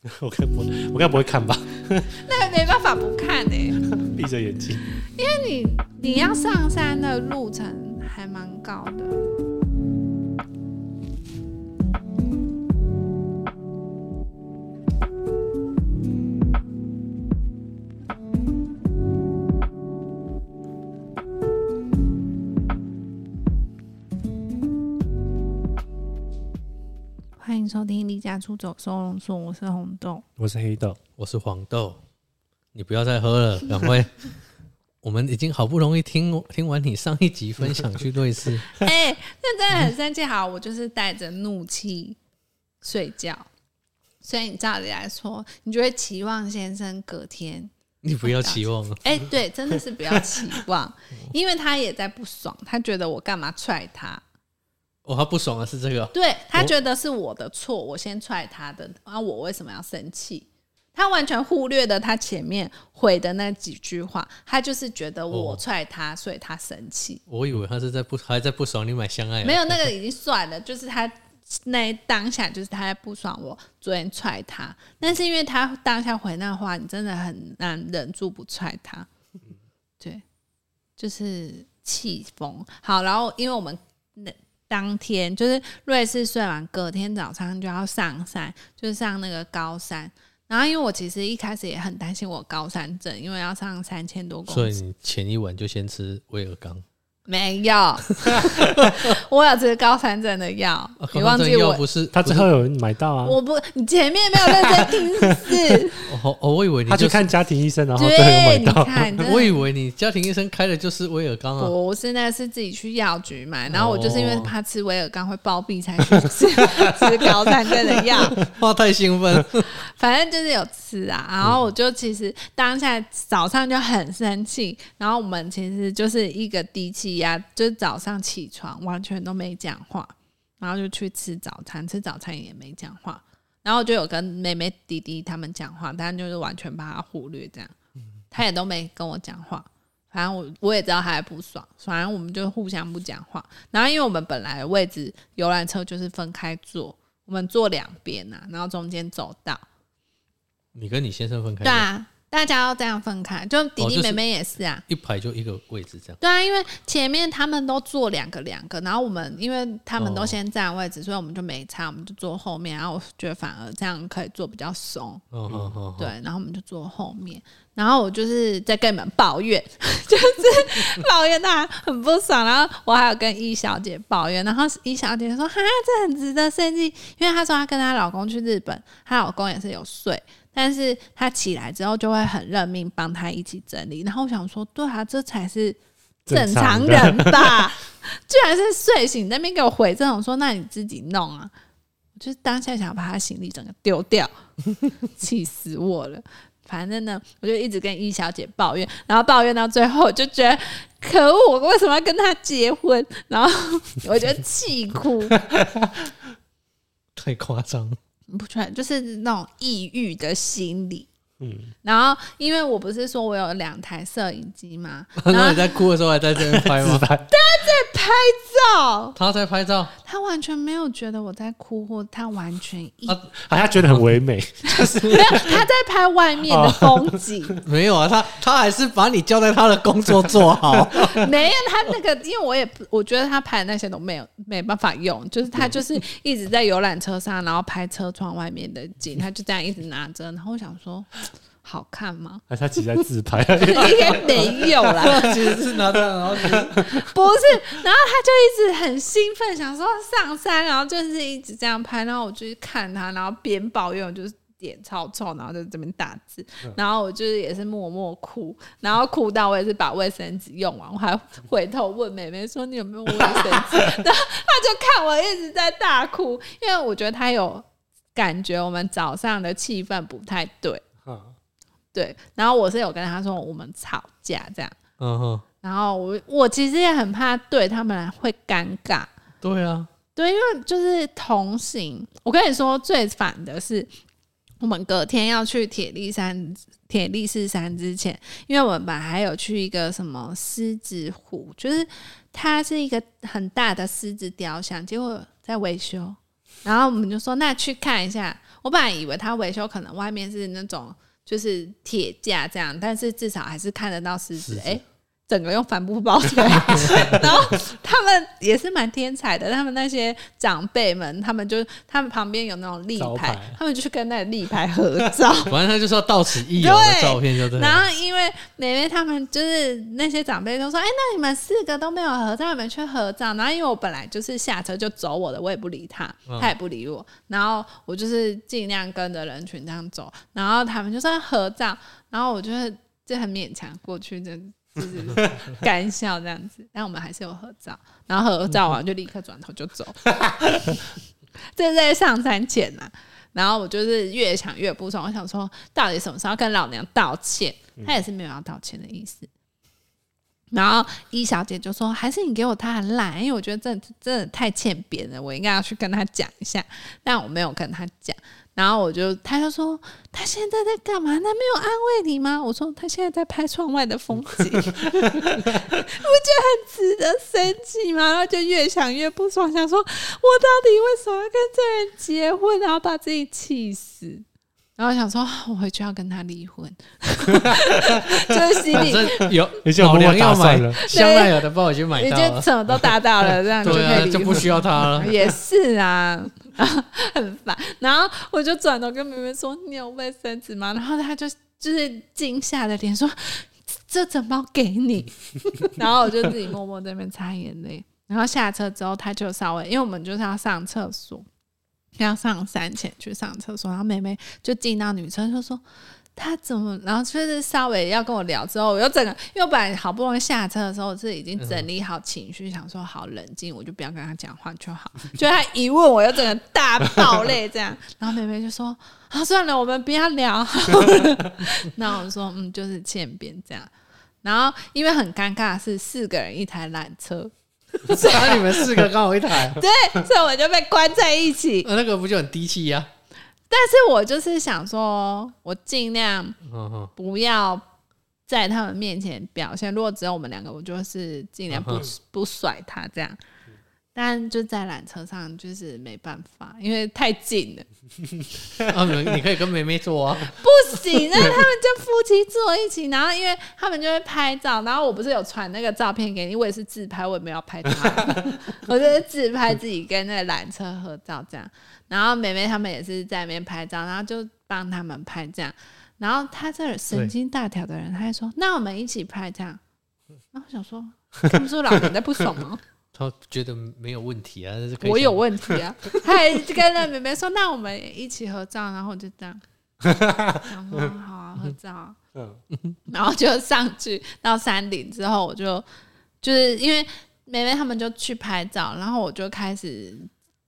我该不，我该不会看吧？那个没办法不看呢、闭着眼睛。因为你你要上山的路程还蛮高的。听《离家出走收容所》，我是红豆。我是黑豆，我是黄豆，你不要再喝了，两位。我们已经好不容易听听完你上一集分享去瑞士，哎、那真的很生气。好，我就是带着怒气睡觉，所以你照理来说，你就会期望先生隔天。你不要期望了。哎、对，真的是不要期望，因为他也在不爽，他觉得我干嘛踹他？哦，他不爽的是这个，对他觉得是我的错，我先踹他的，啊，我为什么要生气？他完全忽略了他前面回的那几句话，他就是觉得我哦踹他，所以他生气。我以为他是在不还在不爽你买相爱，没有那个 已经算了，就是他那当下就是他在不爽我昨天踹他，但是因为他当下回那话，你真的很难忍住不踹他。对，就是气疯。好，然后因为我们那当天就是瑞士睡完，隔天早上就要上山，就是上那个高山。然后因为我其实一开始也很担心我高山症，因为要上三千多公里。所以你前一晚就先吃威尔刚，没有，我有吃高山症的药，啊你忘记我不是他最后有买到啊，我不，你前面没有认真听是？哦哦，我以为你他去就看家庭医生，然后最后买到。你看，我以为你家庭医生开的就是威尔刚啊，不是，那是自己去药局买，然后我就是因为哦怕吃威尔刚会暴毙才去吃吃高山症的药，哇，太兴奋，反正就是有吃啊。然后我就其实当下早上就很生气，然后我们其实就是一个低气压，就是早上起床完全都没讲话，然后就去吃早餐，吃早餐也没讲话。然后就有跟妹妹、弟弟他们讲话，但就是完全把他忽略，这样，他也都没跟我讲话。反正我我也知道他还不爽，反正我们就互相不讲话。然后因为我们本来位置游览车就是分开坐，我们坐两边呐，然后中间走道。你跟你先生分开，对，啊，大家要这样分开，就弟弟妹妹也是啊。一排就一个位置这样，对啊，因为前面他们都坐两个两个，然后我们因为他们都哦先占位置，所以我们就没差，我们就坐后面。然后我觉得反而这样可以坐比较松，嗯嗯嗯，对，然后我们就坐后面。然后我就是在跟你们抱怨，就是抱怨他很不爽。然后我还有跟易小姐抱怨，然后易小姐说：“哈，这很值得生气，因为她说她跟她老公去日本，她老公也是有睡，但是他起来之后就会很认命帮他一起整理。然后我想说，对啊，这才是正常人吧？居然是睡醒那边给我回这种说，那你自己弄啊！我就是当下想把他行李整个丢掉，气死我了。反正呢，我就一直跟易小姐抱怨，然后抱怨到最后，我就觉得可恶，我为什么要跟他结婚？然后我就气哭，太夸张，不出来，就是那种抑郁的心理。嗯，然后，因为我不是说我有两台摄影机嘛，然 然后后你在哭的时候还在这边拍吗？他在拍照，他在拍照，他完全没有觉得我在哭，或他完全一、啊啊，他觉得很唯美，没有，他在拍外面的风景。没有啊，他他还是把你交代他的工作做好，没有他那个，因为我也不我觉得他拍的那些都没有没办法用，就是他就是一直在游览车上，然后拍车窗外面的景，他就这样一直拿着，然后我想说，好看吗？还是他其实在自拍。应该没有啦，其实是拿这样，然后 不是，然后他就一直很兴奋，想说上山，然后就是一直这样拍，然后我就去看他，然后边抱怨，我就是脸超臭，然后在这边打字，然后我就是也是默默哭，然后哭到我也是把卫生纸用完，我还回头问妹妹说你有没有卫生纸，然后他就看我一直在大哭，因为我觉得他有感觉我们早上的气氛不太对，嗯对，然后我是有跟他说我们吵架这样。嗯哼，然后我我其实也很怕对他们会尴尬，对啊，对，因为就是同行。我跟你说，最烦的是我们隔天要去铁力山、铁力士山之前，因为我们本来还有去一个什么狮子湖，就是它是一个很大的狮子雕像，结果在维修。然后我们就说那去看一下，我本来以为它维修可能外面是那种就是铁架这样，但是至少还是看得到狮子。狮子哎、整个用帆布包起来，然后他们也是蛮天才的。他们那些长辈们，他们就他们旁边有那种立牌牌，他们就去跟那个立牌合照。反正他就说到此一游的照片，就。然后因为妹妹他们就是那些长辈都说，哎、那你们四个都没有合照，你们去合照。然后因为我本来就是下车就走我的，我也不理他，嗯他也不理我。然后我就是尽量跟着人群这样走，然后他们就说合照，然后我就是就很勉强过去，就就是干笑这样子。但我们还是有合照，然后合照完就立刻转头就走。这是在上山前呐、然后我就是越想越不爽，我想说，到底什么时候要跟老娘道歉？他也是没有要道歉的意思。然后一小姐就说：“还是你给我她很懒，因为我觉得这真的太欠扁了，我应该要去跟她讲一下。”但我没有跟她讲。然后我就，他就说：“他现在在干嘛？他没有安慰你吗？”我说：“他现在在拍窗外的风景。”你不觉得很值得生气吗？然后就越想越不爽，想说：“我到底为什么要跟这人结婚？然后把自己气死。”然后想说，我回去要跟他离婚，就是心反里正有已经有老娘要买打算了，香奈儿的包已经买已到了，经什么都达到了，这样就可以。就不需要他了。也是啊，很烦。然后我就转头跟妹妹说：“你有卫生纸吗？”然后她就就是惊吓的脸说：“这整包给你。”然后我就自己默默在那边擦眼泪。然后下车之后，她就稍微，因为我们就是要上厕所，要上山前去上厕所，然后妹妹就进到女厕就说。她怎么？然后就是稍微要跟我聊之后，我又整个，因为我本来好不容易下车的时候，我是已经整理好情绪，想说好冷静，我就不要跟他讲话就好。就他一问，我又整个大爆泪这样。然后妹妹就说：“啊，算了，我们不要聊。”然后我说：“嗯，就是欠扁这样。”然后因为很尴尬，是四个人一台缆车，那你们四个刚好一台，对，所以我就被关在一起。呃 那个不就很低气压？但是我就是想说，我尽量不要在他们面前表现。如果只有我们两个，我就是尽量不、嗯不甩他这样。但就在缆车上，就是没办法，因为太近了，啊，你你可以跟梅梅坐啊。不行。那他们就夫妻坐一起，然后因为他们就会拍照，然后我不是有传那个照片给你，我也是自拍，我也没有拍他，我就是自拍自己跟那个缆车合照这样。然后妹妹他们也是在那边拍照，然后就帮他们拍这样。然后他这神经大条的人，他还说：“那我们一起拍这样。”然后我想说，他们说老人在不爽吗？他觉得没有问题啊，我有问题啊！他还跟那妹妹说：“那我们一起合照。”然后我就这样然后：“好啊，合照。”嗯，然后就上去到山顶之后，我就就是因为妹妹他们就去拍照，然后我就开始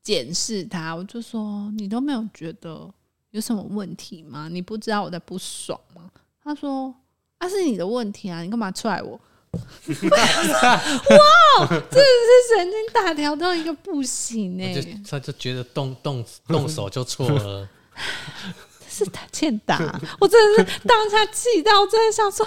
检视她，我就说：“你都没有觉得有什么问题吗？你不知道我在不爽吗？”他说：“那、是你的问题啊，你干嘛踹我？”哇，真的是神经大条到一个不行哎、就他就觉得动动动手就错了，是他欠打，我真的是当下气到，我真的想说，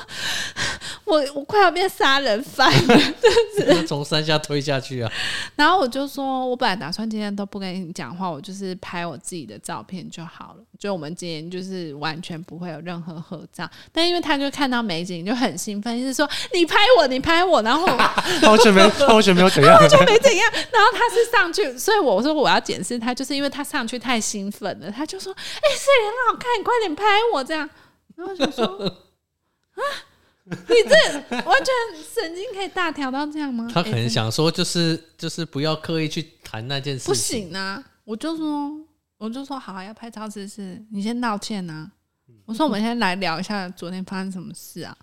我我快要变杀人犯了。他从山下推下去啊。然后我就说，我本来打算今天都不跟你讲话，我就是拍我自己的照片就好了。就我们今天就是完全不会有任何合照，但因为他就看到美景就很兴奋，就是说你拍我，你拍我，然后 他完全没有，他完全没有怎样，完全没怎样。然后他是上去，所以我说我要检视他，就是因为他上去太兴奋了，他就说：“哎、这里很好看，你快点拍我这样。”然后我就说：“啊，你这完全神经可以大条到这样吗？”他可能哎想说，就是就是不要刻意去谈那件事情。不行啊！我就说，我就说好，要拍照试试，你先道歉啊。我说我们先来聊一下昨天发生什么事啊。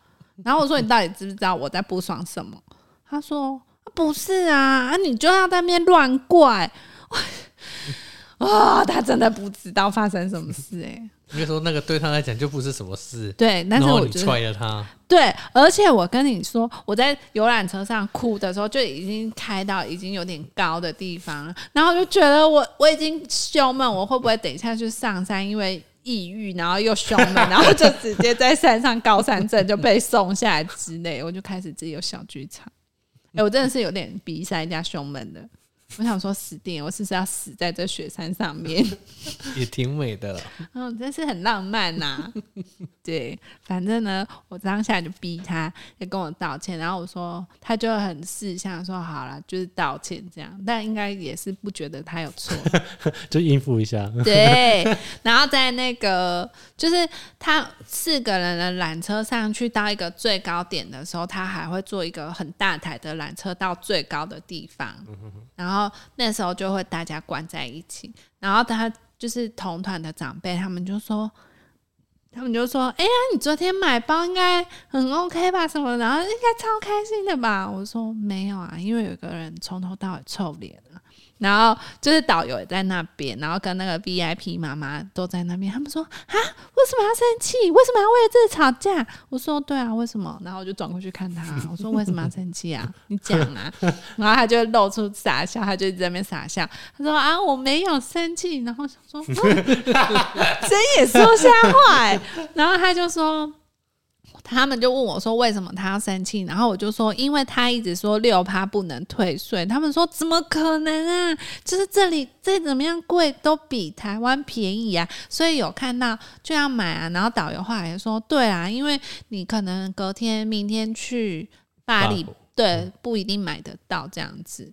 然后我说你到底知不知道我在不爽什么？他说不是啊，啊你就要在那边乱怪。哇、他真的不知道发生什么事哎、应该说那个对他来讲就不是什么事，对，但是我觉得你踹了他，对，而且我跟你说，我在游览车上哭的时候，就已经开到已经有点高的地方了，然后就觉得我我已经胸闷，我会不会等一下去上山，因为抑郁，然后又胸闷，然后就直接在山上高山症就被送下来之类，我就开始自己有小剧场。哎、我真的是有点鼻塞加胸闷的。我想说死定了，我是不是要死在这雪山上面？也挺美的了。嗯，真是很浪漫呐、对，反正呢，我当下就逼他要跟我道歉，然后我说他就很识相说好了，就是道歉这样，但应该也是不觉得他有错。就应付一下。对，然后在那个就是他四个人的缆车上去到一个最高点的时候，他还会坐一个很大台的缆车到最高的地方，然后那时候就会大家关在一起，然后他就是同团的长辈，他们就说。他们就说：“哎呀，你昨天买包应该很 OK 吧？什么，然后应该超开心的吧？”我说：“没有啊，因为有个人从头到尾臭脸。”然后就是导游也在那边，然后跟那个 VIP 妈妈都在那边。他们说：“啊，为什么要生气？为什么要为了这个吵架？”我说：“对啊，为什么？”然后我就转过去看他，我说：“为什么要生气啊？你讲啊！” 然后他就露出傻笑，他就一直在那边傻笑。他说：“啊，我没有生气。”然后想说：“嗯 真也说瞎话、欸。”然后他就说。他们就问我说：“为什么他要生气？”然后我就说：“因为他一直说六趴不能退税。”他们说：“怎么可能啊？就是这里再怎么样贵都比台湾便宜啊！”所以有看到就要买啊。然后导游后来也说：“对啊，因为你可能隔天、明天去巴黎，巴黎对，不一定买得到这样子。”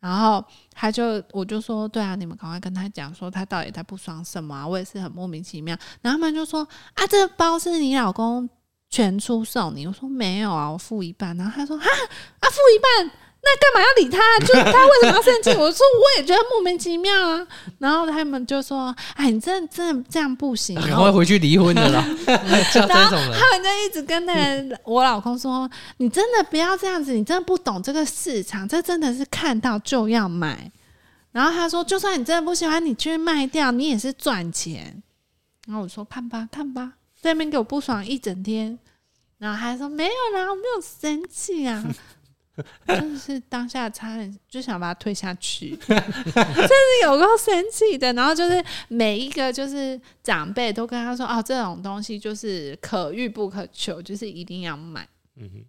然后他就我就说：“对啊，你们赶快跟他讲说他到底在不爽什么啊？”我也是很莫名其妙。然后他们就说：“啊，这个包是你老公。”全出送你，我说没有啊，我付一半。然后他说哈啊，付一半，那干嘛要理他？就是他为什么要生气？我说我也觉得莫名其妙啊。然后他们就说，哎，你真的真的这样不行。赶快回去离婚的啦！像这然后种人，他们就一直跟那个我老公说：“你真的不要这样子，你真的不懂这个市场，这真的是看到就要买。”然后他说：“就算你真的不喜欢，你去卖掉，你也是赚钱。”然后我说：“看吧，看吧，在那边给我不爽一整天。”然后还说：“没有啦，我没有生气啊。”真的是当下差点就想把他推下去，真是有够生气的。然后就是每一个就是长辈都跟他说：“哦，这种东西就是可遇不可求，就是一定要买。”嗯哼，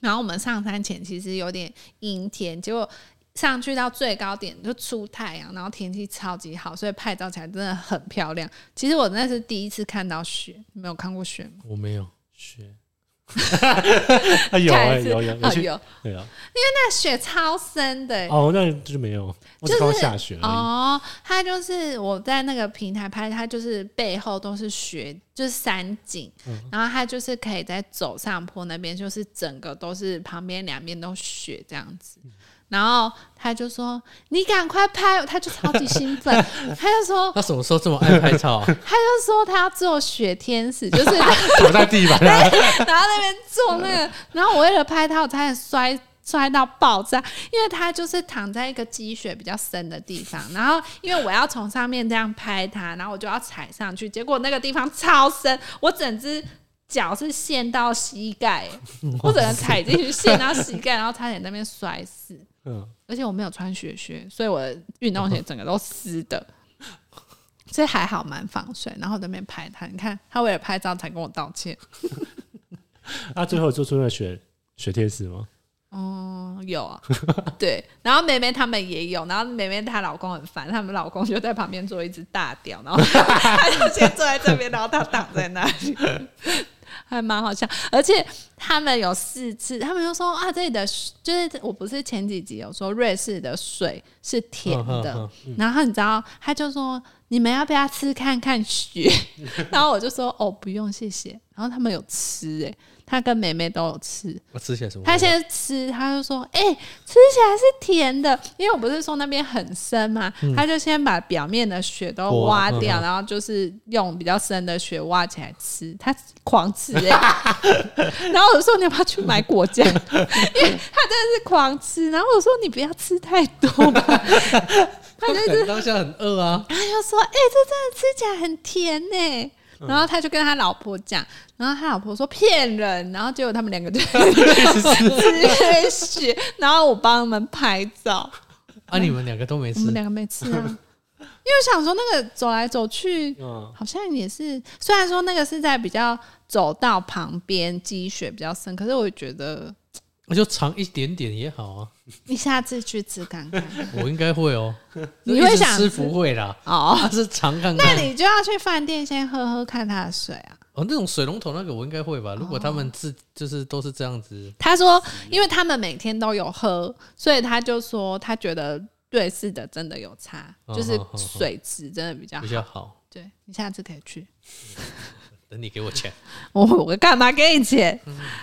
然后我们上山前其实有点阴天，结果上去到最高点就出太阳，然后天气超级好，所以拍照起来真的很漂亮。其实我那是第一次看到雪，你没有看过雪吗？我没有。雪。啊有哎、看一次有有有哦有，对啊，那雪超深的、欸哦那就没有，就是下雪。哦，它就是我在那个平台拍，它就是背后都是雪，就是山景，嗯然后它就是可以在走上坡那边，就是整个都是旁边两边都雪这样子。然后他就说：“你赶快拍！”他就超级兴奋，他就说他什么时候这么爱拍照啊？他就说他要做雪天使，就是躲 在地板 上，然后那边做那个，然后我为了拍他，我差点摔摔到爆炸，因为他就是躺在一个积雪比较深的地方，然后因为我要从上面这样拍他，然后我就要踩上去，结果那个地方超深，我整只。脚是陷到膝盖，我整个踩进去陷到膝盖，然后差点在那边摔死。嗯，而且我没有穿雪靴，所以我的运动鞋整个都湿的，所以还好蛮防水。然后在那边拍他，你看他为了拍照才跟我道歉。啊，最后做出了雪雪天使吗？哦，有啊，对。然后梅梅他们也有，然后梅梅她老公很烦，他们老公就在旁边做一只大屌，然后他就先坐在这边，然后他挡在那里。还蛮好笑，而且他们有四次，他们就说啊，这里的就是我不是前几集有说瑞士的水是甜的，然后你知道他就说你们要不要吃看看雪？然后我就说哦不用谢谢，然后他们有吃诶、他跟妹妹都有吃，我吃起来什么？他先吃，他就说：“哎、吃起来是甜的。”因为我不是说那边很深嘛，他就先把表面的雪都挖掉，然后就是用比较深的雪挖起来吃。他狂吃哎、然后我就说：“你要不要去买果酱？” 因为他真的是狂吃。然后我说：“你不要吃太多吧。”他就一直当下很饿啊，他就说：“哎、这真的吃起来很甜呢、然后他就跟他老婆讲，然后他老婆说骗人，然后结果他们两个就 吃雪，然后我帮他们拍照，啊，你们两个都没吃？我们，两个没吃啊，因为我想说那个走来走去，嗯，好像也是，虽然说那个是在比较走道旁边积雪比较深，可是我觉得那就尝一点点也好啊，你下次去吃看看 我应该会哦。你会想吃不会啦，哦。他是尝看看那。你就要去饭店先喝喝看它的水啊。哦，那种水龙头那个我应该会吧？如果他们自就是都是这样子，他说，因为他们每天都有喝，所以他就说他觉得对视的真的有差，就是水质真的比较好。比较好。对你下次可以去。等你给我钱，我我干嘛给你钱？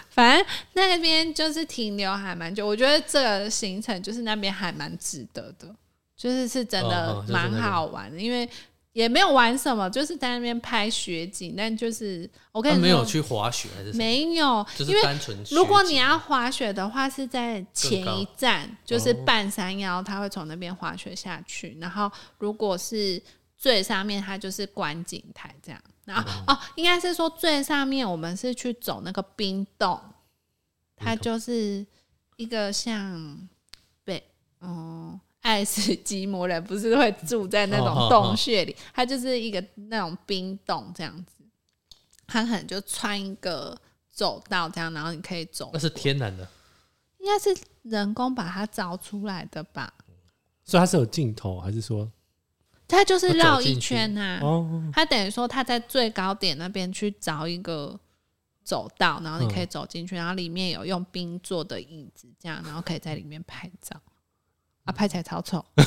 反正那边就是停留还蛮久，我觉得这个行程就是那边还蛮值得的，就是是真哦的蛮哦就是那个好玩的，因为也没有玩什么，就是在那边拍雪景，但就是我跟你说没有去滑雪还是？没有，因为单纯。如果你要滑雪的话，是在前一站，就是哦半山腰，他会从那边滑雪下去。然后如果是最上面，它就是观景台这样。然后哦应该是说最上面我们是去走那个冰洞，它就是一个像北嗯。爱斯基摩人不是会住在那种洞穴里，它就是一个那种冰洞这样子，它可能就穿一个走道这样，然后你可以走那，是天然的，应该是人工把它凿出来的吧？所以它是有镜头，还是说它就是绕一圈啊、哦，它等于说它在最高点那边去找一个走道，然后你可以走进去，然后里面有用冰做的椅子，这样，然后可以在里面拍照。啊，拍起来超丑，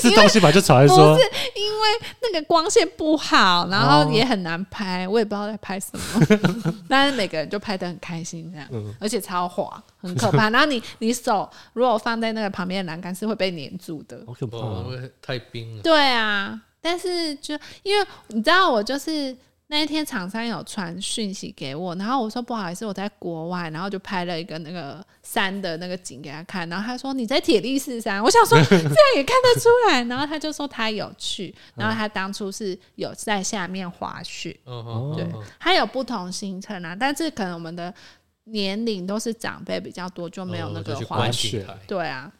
是东西吧？就吵还是说不是因为那个光线不好，然后也很难拍，我也不知道在拍什么。但是每个人就拍的很开心，这样，嗯而且超滑，很可怕。然后你你手如果放在那个旁边的栏杆是会被粘住的，好可怕？因为太冰了。对啊，但是就因为你知道，我就是那一天厂商有传讯息给我，然后我说不好意思，我在国外，然后就拍了一个那个山的那个景给他看，然后他说你在铁力士山，我想说 这样也看得出来，然后他就说他有去，然后他当初是有在下面滑雪，对他有不同行程啊，但是可能我们的年龄都是长辈比较多，就没有那个滑雪。对啊，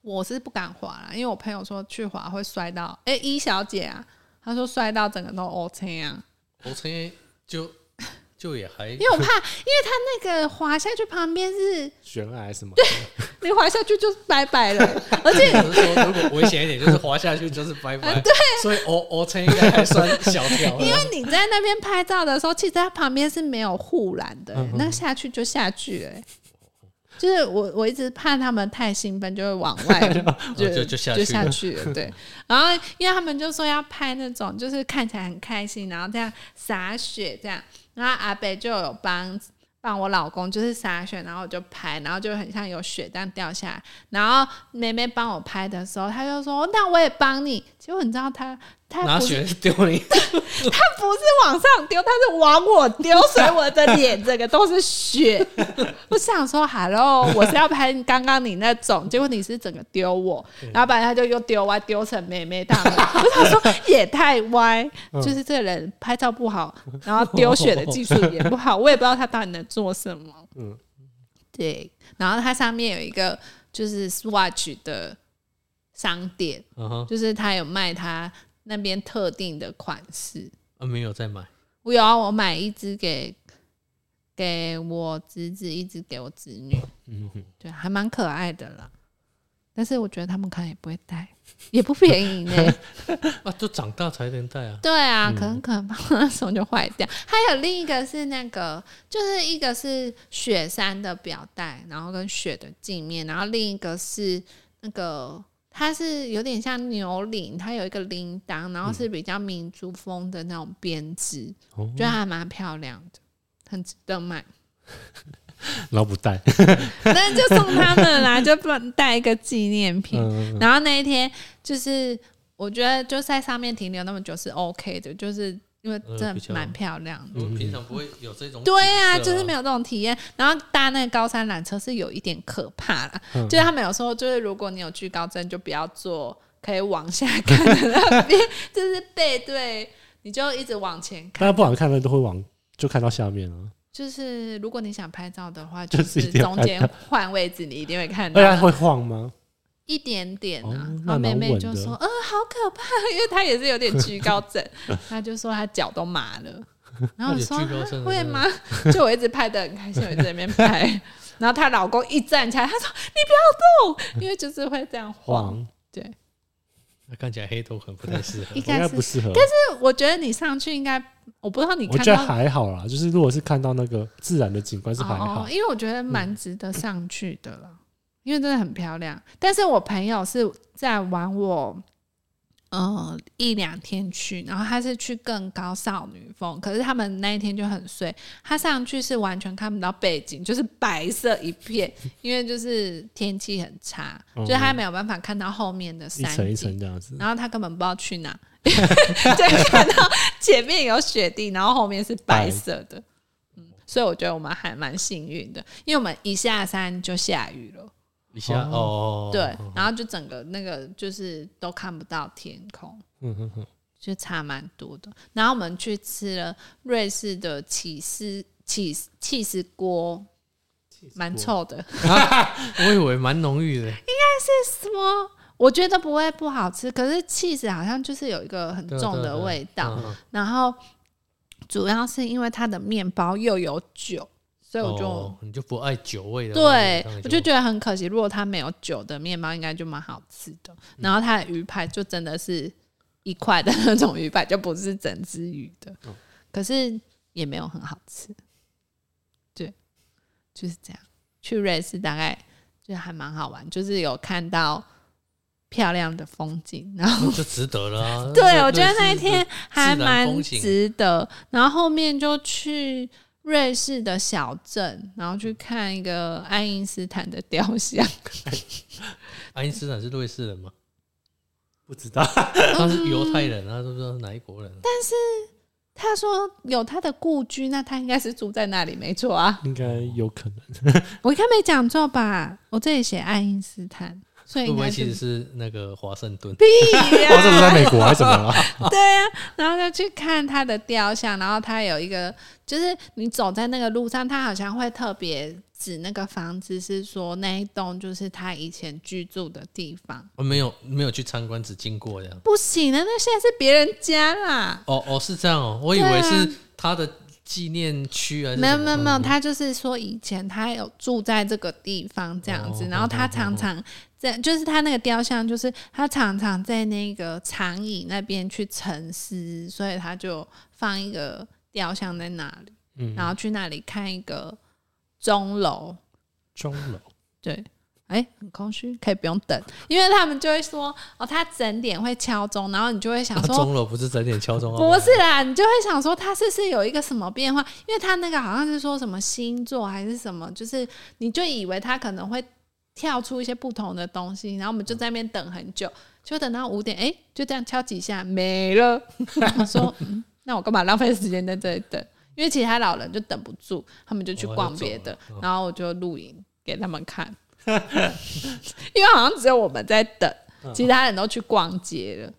我是不敢滑啦，因为我朋友说去滑会摔到。哎、一小姐啊，她说摔到整个都 OK 啊，我曾经就就也还，因为我怕，因为它那个滑下去旁边是悬崖什么？对你滑下去就是拜拜了，而且 我是说，如果危险一点，就是滑下去就是拜拜。对，所以我我撑应该还算小条。因为你在那边拍照的时候，其实它旁边是没有护栏的、嗯那下去就下去了、欸就是我我一直怕他们太兴奋，就会往外 就 就就下就去了下去了。对，然后因为他们就说要拍那种就是看起来很开心，然后这样洒雪这样，然后阿北就有帮帮我老公就是洒雪，然后我就拍，然后就很像有雪这样掉下来。然后妹妹帮我拍的时候，她就说：“那我也帮你。”结果你知道他他拿不是雪丢你，他不是往上丢，他是往我丢，所以我的脸整个都是血。我想说，Hello，我是要拍刚刚你那种，结果你是整个丢我，然后把他就又丢歪，丢成妹妹他们。我想说也太歪，就是这个人拍照不好，然后丢血的技术也不好，我也不知道他到底能做什么。嗯。对，然后它上面有一个就是 Swatch 的商店，嗯哼，就是他有卖他那边特定的款式。啊没有再买，我有啊，我买一只给给我侄子，一只给我侄女，嗯哼，对，还蛮可爱的啦。但是我觉得他们可能也不会戴，也不便宜呢。啊，就长大才能戴啊。对啊，可能可能放那时候就坏掉。还有另一个是那个，就是一个是雪山的表带，然后跟雪的镜面，然后另一个是那个它是有点像牛铃，它有一个铃铛，然后是比较民族风的那种编织，哦觉得还蛮漂亮的，很值得买。然后不带，那就送他们啦，就不能带一个纪念品。嗯，然后那一天就是我觉得就在上面停留那么久是 OK 的，就是因为真的蛮漂亮的。我平常不会有这种。对啊，啊，就是没有这种体验。然后搭那个高山缆车是有一点可怕啦，嗯就是他们有时候就是如果你有惧高症，就不要坐可以往下看的那边，就是背对，你就一直往前看大家。不好看的都会往就看到下面啊，就是如果你想拍照的话，就就是中间换位置，你一定会看到大家会晃吗？一点点啊。哦然后妹妹就说：“呃，好可怕，因为她也是有点居高症，她就说她脚都麻了。”然后我说那有惧高症：“的啊会吗？”就我一直拍的很开心，我一直在那边拍。然后她老公一站起来，她说：“你不要动，因为就是会这样晃。晃，”对，那看起来黑头很不太适合应。应该不适合。但是我觉得你上去应该，我不知道你我觉得看到还好啦，就是如果是看到那个自然的景观是还好哦，，因为我觉得蛮值得上去的了，因为真的很漂亮。但是我朋友是在玩我。呃，一两天去，然后他是去更高少女峰，可是他们那一天就很碎，他上去是完全看不到背景，就是白色一片，因为就是天气很差，嗯就是他没有办法看到后面的山一山层一层这样子。然后他根本不知道去哪，就看到前面有雪地，然后后面是白色的。嗯，所以我觉得我们还蛮幸运的，因为我们一下山就下雨了，一下哦，对，然后就整个那个就是都看不到天空，嗯哼哼，就差蛮多的。然后我们去吃了瑞士的起司起司起司锅，蛮臭的。我以为蛮浓郁的，什么？我觉得不会不好吃，可是 cheese 好像就是有一个很重的味道。然后主要是因为它的面包又有酒，所以我就、哦你就不爱酒味的话，对我就觉得很可惜。如果它没有酒的面包，应该就蛮好吃的。然后它的鱼排就真的是一块的那种鱼排，就不是整只鱼的，可是也没有很好吃。对，就是这样。去瑞士大概就还蛮好玩，就是有看到漂亮的风景，然后就值得了啊。对，我觉得那一天还蛮值得。然后后面就去瑞士的小镇，然后去看一个爱因斯坦的雕像。爱因斯坦是瑞士人吗？不知道，他是犹太人啊，都不知道是哪一国人。但是他说有他的故居，那他应该是住在那里，没错啊。应该有可能。我应该没讲错吧？我这里写爱因斯坦，会不会其实是是那个华盛顿？屁呀、哦，这不是在美国还是怎么了？对呀、然后就去看他的雕像，然后他有一个，就是你走在那个路上，他好像会特别指那个房子，是说那一栋就是他以前居住的地方。我没有没有去参观，只经过这样。不行啊，那现在是别人家啦。哦哦，是这样哦，我以为是他的纪念区还是没有没有没有，嗯。他就是说以前他有住在这个地方这样子，哦然后他常常在，就是他那个雕像，就是他常常在那个长椅那边去沉思，所以他就放一个雕像在那里，嗯，然后去那里看一个钟楼，钟楼。对。哎、很空虚，可以不用等，因为他们就会说，哦，他整点会敲钟，然后你就会想说，钟楼不是整点敲钟啊？不是啦，你就会想说他是不是有一个什么变化？因为他那个好像是说什么星座还是什么，就是你就以为他可能会跳出一些不同的东西，然后我们就在那边等很久，就等到五点，哎、就这样敲几下没了。我说、嗯，那我干嘛浪费时间在这里等？因为其他老人就等不住，他们就去哦逛别的然后我就录影给他们看，因为好像只有我们在等，其他人都去逛街了。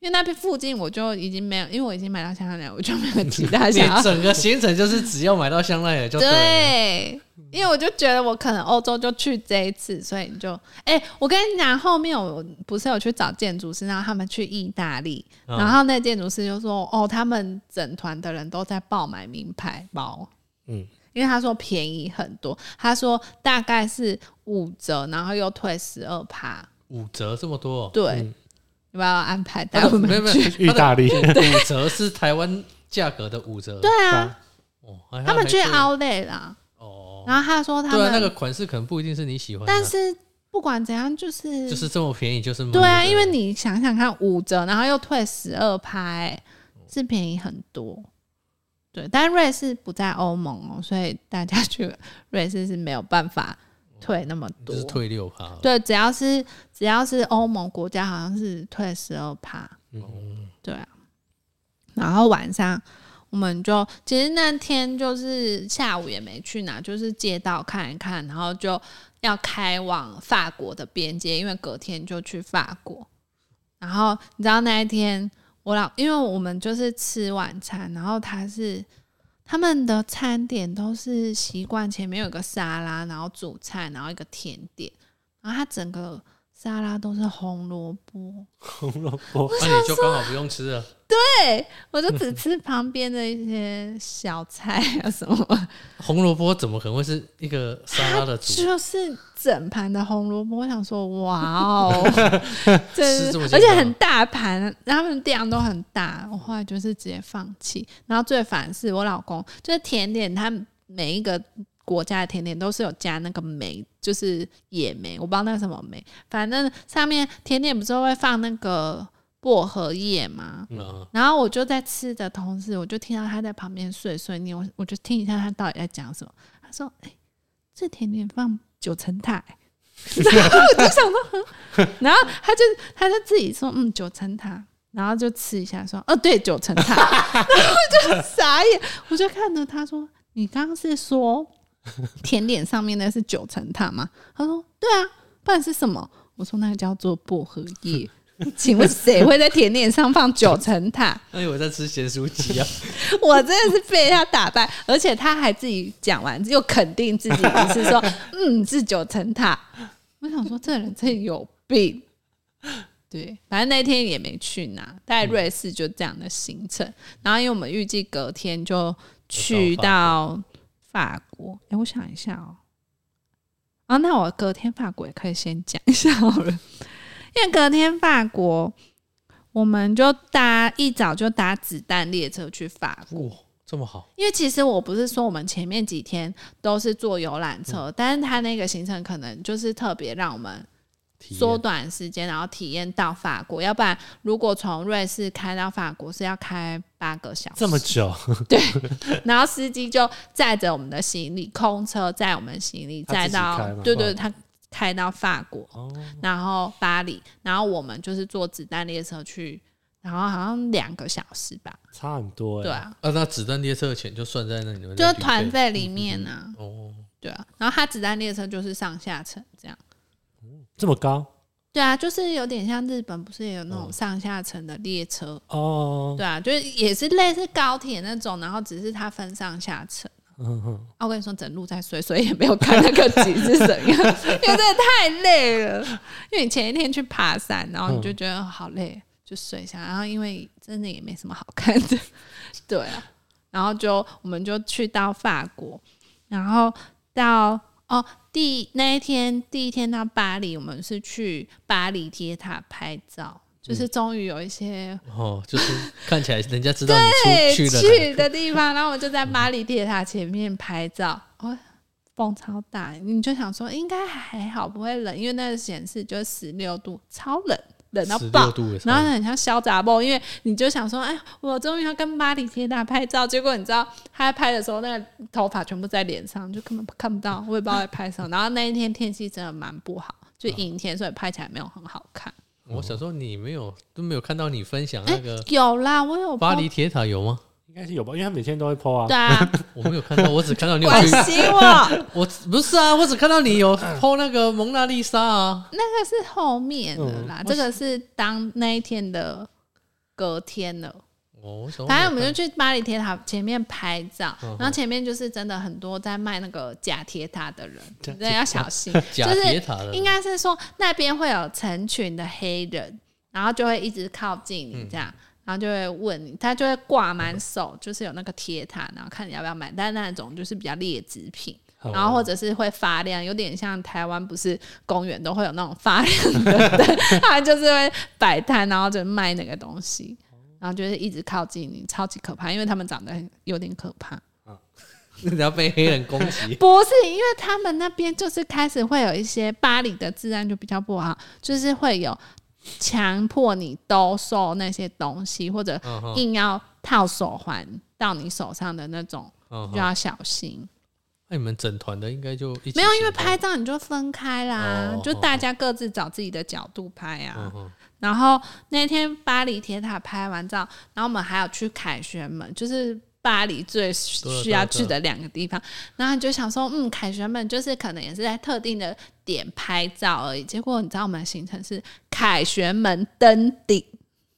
因为那边附近我就已经没有，因为我已经买到香奈儿，我就没有其他 你想要。整个行程就是只要买到香奈儿就对因为我就觉得我可能欧洲就去这一次，所以你就哎、我跟你讲，后面我不是有去找建筑师，然后他们去意大利，嗯然后那建筑师就说，哦，他们整团的人都在爆买名牌包，嗯，因为他说便宜很多，他说大概是五折，然后又退十二趴，五折这么多、哦，对，嗯。要不要安排带它我们去没有没有，意大利。五折是台湾价格的五折。对啊，哦，他们去还可以。Outlet 啦，哦，然后他说他对啊，们，那个款式可能不一定是你喜欢的，但是不管怎样，就是就是这么便宜，就是对啊，因为你想想看，五折，然后又退十二拍，是便宜很多。对，但瑞士不在欧盟哦，所以大家去瑞士是没有办法退那么多。就是退六趴。对，只要是只要是欧盟国家，好像是退十二趴。嗯，对啊，然后晚上我们就其实那天就是下午也没去哪，就是街道看一看，然后就要开往法国的边界，因为隔天就去法国。然后你知道那一天我老，因为我们就是吃晚餐，然后他是他们的餐点都是习惯前面有个沙拉，然后主菜，然后一个甜点，然后他整个沙拉都是红萝卜，红萝卜，那你就刚好不用吃了。对我就只吃旁边的一些小菜啊什么，红萝卜怎么可能会是一个沙拉的主？就是整盘的红萝卜。我想说，哇哦，真是而且很大盘，他们量都很大。我后来就是直接放弃。然后最烦是我老公，就是甜点，他每一个国家的甜点都是有加那个梅，就是野梅，我不知道那是什么梅，反正上面甜点不是会放那个薄荷叶吗？嗯，然后我就在吃的同时，我就听到他在旁边碎碎念，我我就听一下他到底在讲什么。他说：“哎、这甜点放九层塔、欸。”然后我就想说，哼然后他就他就自己说：“嗯，九层塔。”然后就吃一下，说：“哦，对，九层塔。”然后我就傻眼，我就看着他说：“你刚刚是说 甜点上面那是九层塔吗？”他说：“对啊，不然是什么？”我说：“那个叫做薄荷叶。”请问谁会在甜点上放九层塔？那以为在吃咸酥鸡啊？我真的是被他打败，而且他还自己讲完又肯定自己不是说，嗯，是九层塔。我想说，这人真有病。对，反正那天也没去哪，在瑞士就这样的行程。然后，因为我们预计隔天就去到法国。哎、我想一下哦。啊，那我隔天法国也可以先讲一下好了，因为隔天法国，我们就搭一早就搭子弹列车去法国。哇，这么好，因为其实我不是说我们前面几天都是坐游览车，但是他那个行程可能就是特别让我们缩短时间，然后体验到法国。要不然，如果从瑞士开到法国是要开八个小时，这么久，对然后司机就载着我们的行李，空车载我们行李载到，对对，哦他开到法国，哦，然后巴黎，然后我们就是坐子弹列车去，然后好像两个小时吧，差很多哎。对啊，啊，那子弹列车的钱就算在那里面就是团费里面呢、哦，对啊，然后他子弹列车就是上下层这样。这么高对啊，就是有点像日本，不是也有那种上下层的列车？哦，对啊，就是也是类似高铁那种，然后只是它分上下层。嗯哼，啊，我跟你说，整路在睡，所以也没有看那个景是怎样，因为真的太累了。因为你前一天去爬山，然后你就觉得好累，就睡一下。然后因为真的也没什么好看的，对啊。然后就我们就去到法国，然后到哦第那一天第一天到巴黎，我们是去巴黎铁塔拍照，就是终于有一些哦，就是看起来人家知道你对出去了，去的地方，然后我就在巴黎铁塔前面拍照，哦，风超大，你就想说应该还好，不会冷，因为那个显示就是十六度，超冷，冷到爆然后候，很像小杂包，因为你就想说，哎，我终于要跟巴黎铁塔拍照。结果你知道，他在拍的时候，那个头发全部在脸上，就根本看不到，我也不知道在拍什么。然后那一天天气真的蛮不好，就阴天，所以拍起来没有很好看。我想说你没有都没有看到你分享那个有啦，我有巴黎铁塔有吗？应该是有吧，因为他每天都会 PO 啊对。啊，我没有看到，我只看到你有关去，心我。我不是啊，我只看到你有 PO 那个蒙娜丽莎啊，那个是后面的啦，嗯这个是当那一天的隔天了。哦，我想反正我们就去巴黎铁塔前面拍照，嗯然后前面就是真的很多在卖那个假铁塔的人，假真的要小心。假就是铁塔的，应该是说那边会有成群的黑人，然后就会一直靠近你这样。然后就会问你，他就会挂满手，就是有那个铁塔，然后看你要不要买。但是那种就是比较劣质品，哦然后或者是会发亮，有点像台湾不是公园都会有那种发亮的灯，他就是会摆摊，然后就卖那个东西，然后就是一直靠近你，超级可怕，因为他们长得很有点可怕。你要被黑人攻击，不是，因为他们那边就是开始会有一些巴黎的治安就比较不好，就是会有强迫你兜售那些东西，或者硬要套手环到你手上的那种，嗯，就要小心。那你们整团的应该就一起没有，因为拍照你就分开啦，哦就大家各自找自己的角度拍啊。然后那天巴黎铁塔拍完照，然后我们还有去凯旋门，就是巴黎最需要去的两个地方。然后就想说，嗯，凯旋门就是可能也是在特定的点拍照而已。结果你知道我们的行程是凯旋门登顶，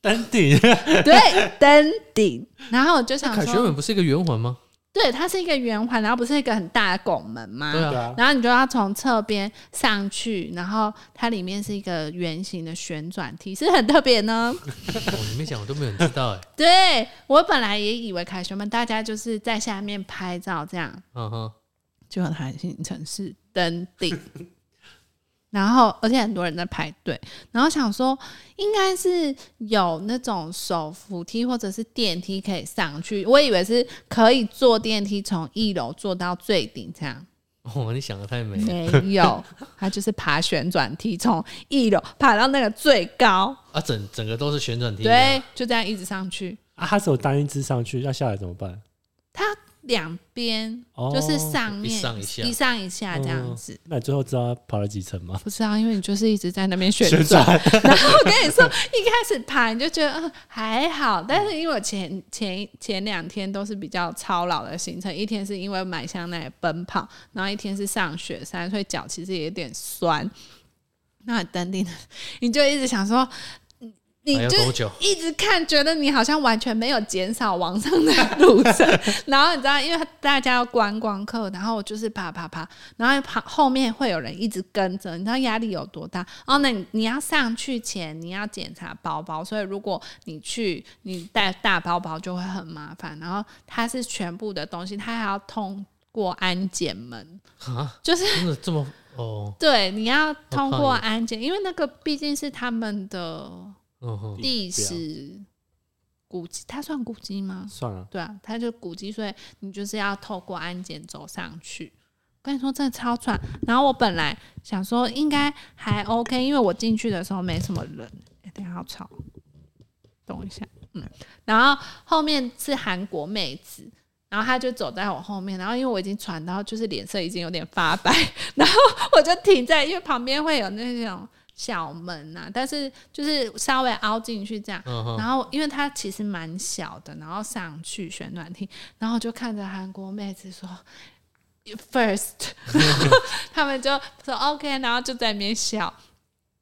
登顶，对，登顶。然后我就想说，凯旋门不是一个圆环吗？对，它是一个圆环，然后不是一个很大的拱门吗？对啊然后你就要从侧边上去，然后它里面是一个圆形的旋转梯，是很特别呢。哦，你没讲我都没有人知道哎。对我本来也以为凯旋门大家就是在下面拍照这样，嗯哼，结果它形成是登顶，然后而且很多人在排队，然后想说应该是有那种手扶梯或者是电梯可以上去，我以为是可以坐电梯从一楼坐到最顶这样。哦，你想的太美了。没有，它就是爬旋转梯，从一楼爬到那个最高，啊，整整个都是旋转梯。对，，就这样一直上去。啊，他只有单一只上去，要下来怎么办？它两边哦就是上面一上一下一上一下这样子。那最后知道他跑了几层吗？不知道，因为你就是一直在那边旋 旋转。然后我跟你说，一开始爬你就觉得嗯还好，但是因为我前前前两天都是比较操劳的行程，一天是因为买香奈儿奔跑，然后一天是上雪山，所以脚其实也有点酸。那很淡定的，你就一直想说，你你就？一直看，觉得你好像完全没有减少往上的路程。然后你知道，因为大家要观光客，然后就是爬爬爬，然后旁后面会有人一直跟着，你知道压力有多大？然后呢，你你要上去前你要检查包包，所以如果你去你带大包包就会很麻烦。然后它是全部的东西，它还要通过安检门，啊，就是真的这么哦？对你要通过安检，因为那个毕竟是他们的历史古迹，它算古迹吗？算了，对啊，它就古迹，所以你就是要透过安检走上去。跟你说，真的超喘。然后我本来想说应该还 OK，因为我进去的时候没什么人。哎、等一下好吵，等我一下。嗯，然后后面是韩国妹子，然后她就走在我后面，然后因为我已经喘到就是脸色已经有点发白，然后我就停在，因为旁边会有那种小门呐、但是就是稍微凹进去这样。嗯，然后因为它其实蛮小的，然后上去旋转厅，然后就看着韩国妹子说 first，他们就说 OK，然后就在那边笑。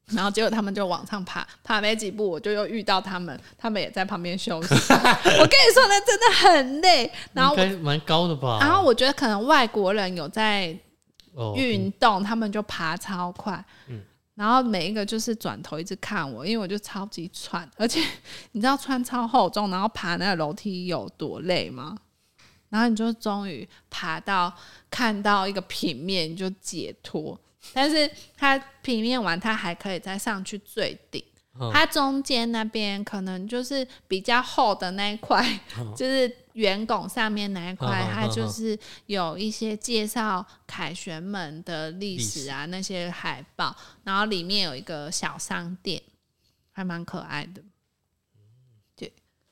然后结果他们就往上爬，爬没几步我就又遇到他们，他们也在旁边休息。我跟你说，那真的很累。然后蛮高的吧？然后我觉得可能外国人有在哦，运动，他们就爬超快。然后每一个就是转头一直看我，因为我就超级喘，而且你知道穿超厚重，然后爬那个楼梯有多累吗？然后你就终于爬到看到一个平面，你就解脱。但是它平面完，它还可以再上去最顶。嗯它中间那边可能就是比较厚的那一块，就是圆拱上面那一块，它就是有一些介绍凯旋门的历史啊那些海报，然后里面有一个小商店，还蛮可爱的。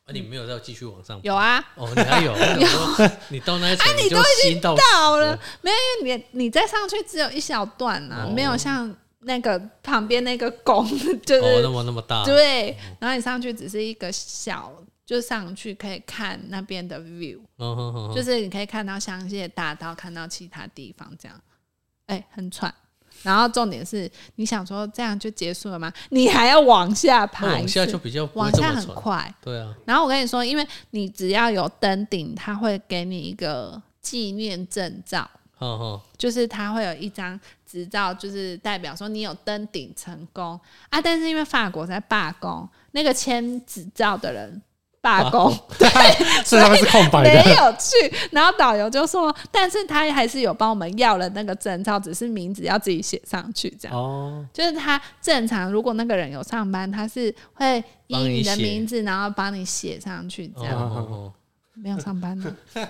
啊，你没有再继续往上？有啊，哦，你还有？有，你到那一层你就心到到了，没有？因为你你再上去只有一小段啊，哦没有像那个旁边那个拱，就是、哦，那么那么大，对，然后你上去只是一个小，就上去可以看那边的 view，就是你可以看到香榭大道，看到其他地方这样，哎、很喘。然后重点是，你想说这样就结束了吗？你还要往下爬往，下就比较往下。很快。对啊，然后我跟你说，因为你只要有登顶，他会给你一个纪念证照，就是他会有一张执照，就是代表说你有登顶成功啊。但是因为法国在罢工，那个签执照的人罢工，对 所以他们是空白的没。有去。然后导游就说，但是他还是有帮我们要了那个证照，只是名字要自己写上去，这样。哦，就是他正常，如果那个人有上班，他是会以你你的名字，然后帮你写上去，这哦样。哦哦，没有上班呢，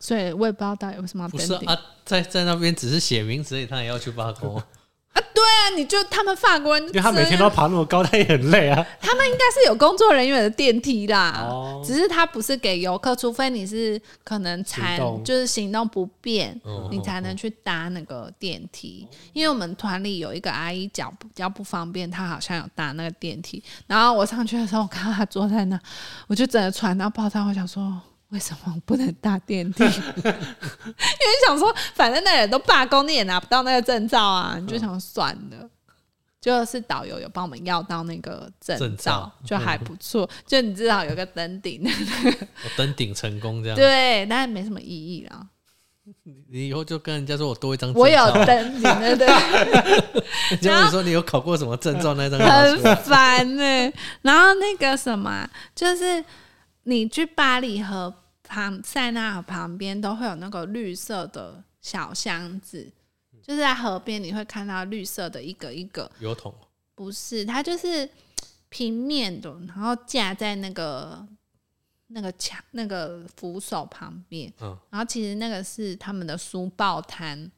所以我也不知道到底为什么。不是啊，在在那边只是写名字而已，他也要去罢工。啊对啊，你就他们法国人，因为他每天都要爬那么高，他也很累啊。他们应该是有工作人员的电梯啦，哦只是他不是给游客，除非你是可能残行动就是行动不便，哦你才能去搭那个电梯。因为我们团里有一个阿姨脚比较不方便，她好像有搭那个电梯。然后我上去的时候，我看到她坐在那，我就整个喘到爆炸。我想说，为什么我不能搭电梯？因为想说，反正那人都罢工，你也拿不到那个证照啊，你就想算了。就是导游有帮我们要到那个证证照就还不错。就你至少有个登顶，我登顶成功这样，对，但是没什么意义啦。你以后就跟人家说我多一张，我有登顶的，对，人家问你说你有考过什么证照那张很，烦呢、然后那个什么啊，就是你去巴黎河旁塞纳河旁边都会有那个绿色的小箱子，就是在河边你会看到绿色的一个一个，油桶不是它就是平面的，然后架在那个那个墙那个扶手旁边，嗯然后其实那个是他们的书报摊。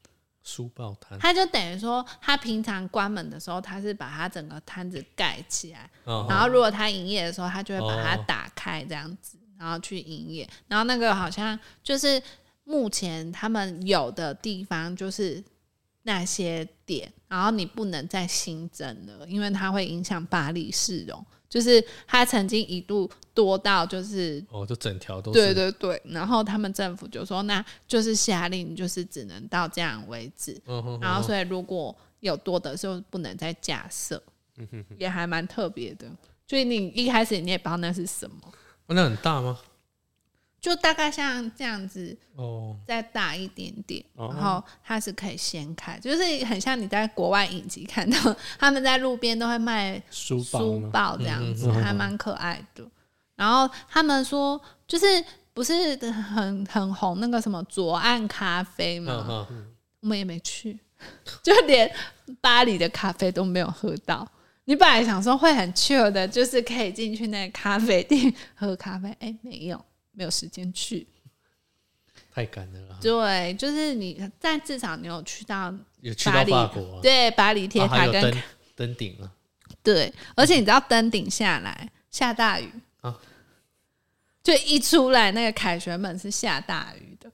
书报摊，他就等于说，他平常关门的时候，他是把他整个摊子盖起来，嗯然后如果他营业的时候，他就会把它哦打开这样子，然后去营业。然后那个好像就是目前他们有的地方就是那些点，然后你不能再新增了，因为它会影响巴黎市容。就是它曾经一度多到就是哦，就整条都是，对对对，然后他们政府就说，那就是下令，就是只能到这样为止。嗯哼，然后所以如果有多的，就不能再架设，也还蛮特别的。所以你一开始你也不知道那是什么，哦那很大吗？就大概像这样子，哦，再大一点点，哦然后它是可以掀开，就是很像你在国外影集看到他们在路边都会卖书包书吗？报这样子，嗯嗯嗯还蛮可爱的。然后他们说，就是不是很很红那个什么左岸咖啡吗？嗯嗯，我们也没去，就连巴黎的咖啡都没有喝到。你本来想说会很 chill 的，就是可以进去那个咖啡店喝咖啡，哎、没有，没有时间去。太赶了啦，对，就是你，但至少你有去到有去到巴黎，法国啊，对，巴黎铁塔跟、有登登顶啊，对，而且你知道登顶下来下大雨。啊。就一出来那个凯旋门是下大雨的，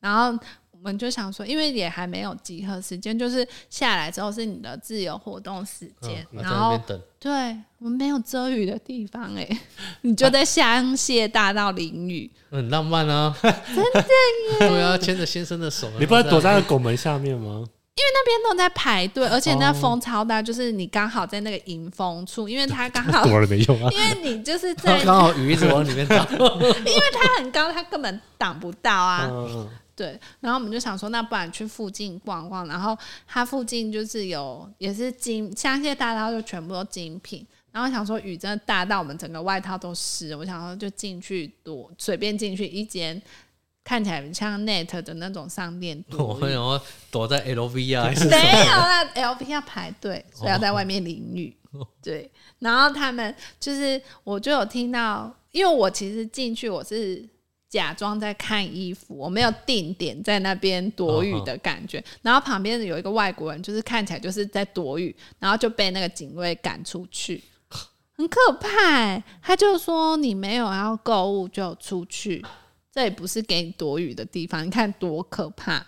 然后我们就想说，因为也还没有集合时间，就是下来之后是你的自由活动时间，嗯，然后对我们没有遮雨的地方哎、你就在香榭大道淋雨，很浪漫啊，真的耶，对啊，牵着先生的手，你不是躲在那拱门下面吗？因为那边都在排队，而且那哦风超大，就是你刚好在那个迎风处，因为它刚好，躲了没用啊！因为你就是在，刚好雨一直往里面打，它很高，它根本挡不到啊。嗯，对，然后我们就想说，那不然去附近逛逛。然后它附近就是有也是精香榭大道，就全部都精品。然后想说雨真的大到我们整个外套都湿，我想说就进去躲，随便进去一间看起来像 Net 的那种商店 躲我。想要躲在 LV 啊，还是没有啦，LV 要排队，所以要在外面淋雨。对，然后他们就是，我就有听到，因为我其实进去我是假装在看衣服，我没有定点在那边躲雨的感觉。然后旁边有一个外国人，就是看起来就是在躲雨，然后就被那个警卫赶出去。很可怕、欸，他就说你没有要购物就出去，这里不是给你躲雨的地方，你看多可怕。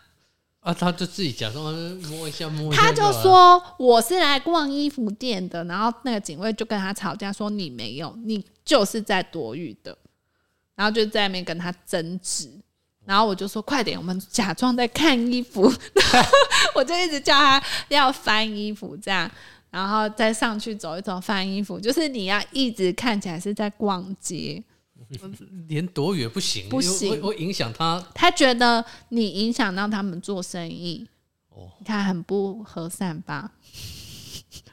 啊，他就自己假装摸一下摸一下，他就，说我是来逛衣服店的，然后那个警卫就跟他吵架，说你没有，你就是在躲雨的，然后就在那边跟他争执。然后我就说快点，我们假装在看衣服，我就一直叫他要翻衣服这样，然后再上去走一走翻衣服，就是你要一直看起来是在逛街。连躲雨也不行，不行会会影响他。他觉得你影响到他们做生意，哦你看很不和善吧？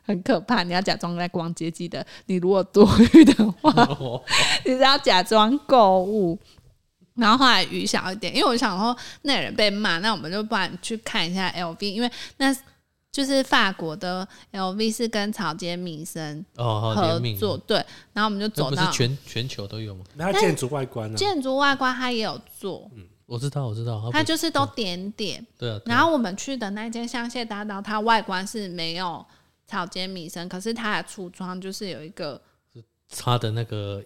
很可怕，你要假装在逛街，记得你如果多余的话，哦 你是要假装购物。然后后来雨小一点，因为我想说那人被骂，那我们就不然去看一下 LV，因为那就是法国的 LV 是跟草间弥生哦，合作，对，然后我们就走到不是全全球都有吗？那它建筑外观呢？建筑外观，它也有做，嗯我知道，我知道，不它就是都点点。对啊。对啊然后我们去的那间香榭大道，它外观是没有草间弥生，可是他的橱窗就是有一个他的那个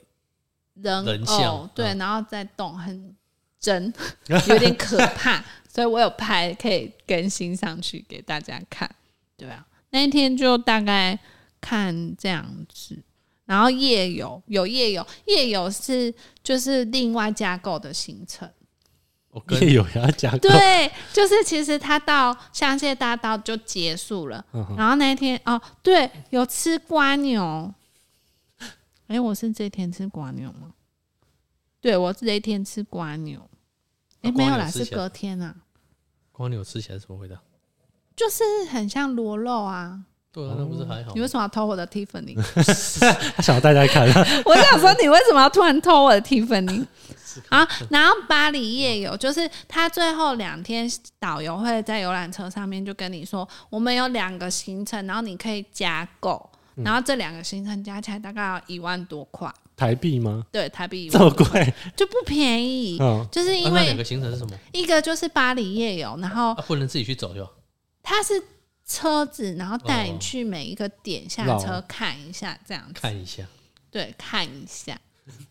人人像偶，对，嗯然后在动，很真，有点可怕，所以我有拍，可以更新上去给大家看。对啊，那一天就大概看这样子，然后夜游有夜游，夜游是就是另外架构的行程。我跟夜游也要加购。对，就是其实他到香榭大道就结束了，嗯然后那一天哦，对，有吃瓜牛。哎、我是这天吃瓜牛吗？对，我这一天吃瓜牛。哎、啊没有啦，是隔天啊，瓜牛吃起来什么味道？就是很像螺肉啊。对啊，那不是还好吗？你为什么要偷我的 Tiffany？他想要大家看，我想说，你为什么要突然偷我的 Tiffany？啊，然后巴黎夜游就是他最后两天导游会在游览车上面就跟你说，我们有两个行程，然后你可以加购，嗯然后这两个行程加起来大概要一万多块，台币吗？对，台币这么贵？就不便宜，嗯，就是因为两为个行程是什么？一个就是巴黎夜游，然后啊，不能自己去走就好。它是车子，然后带你哦去每一个点下车看一下，这样子。看一下，对，看一下，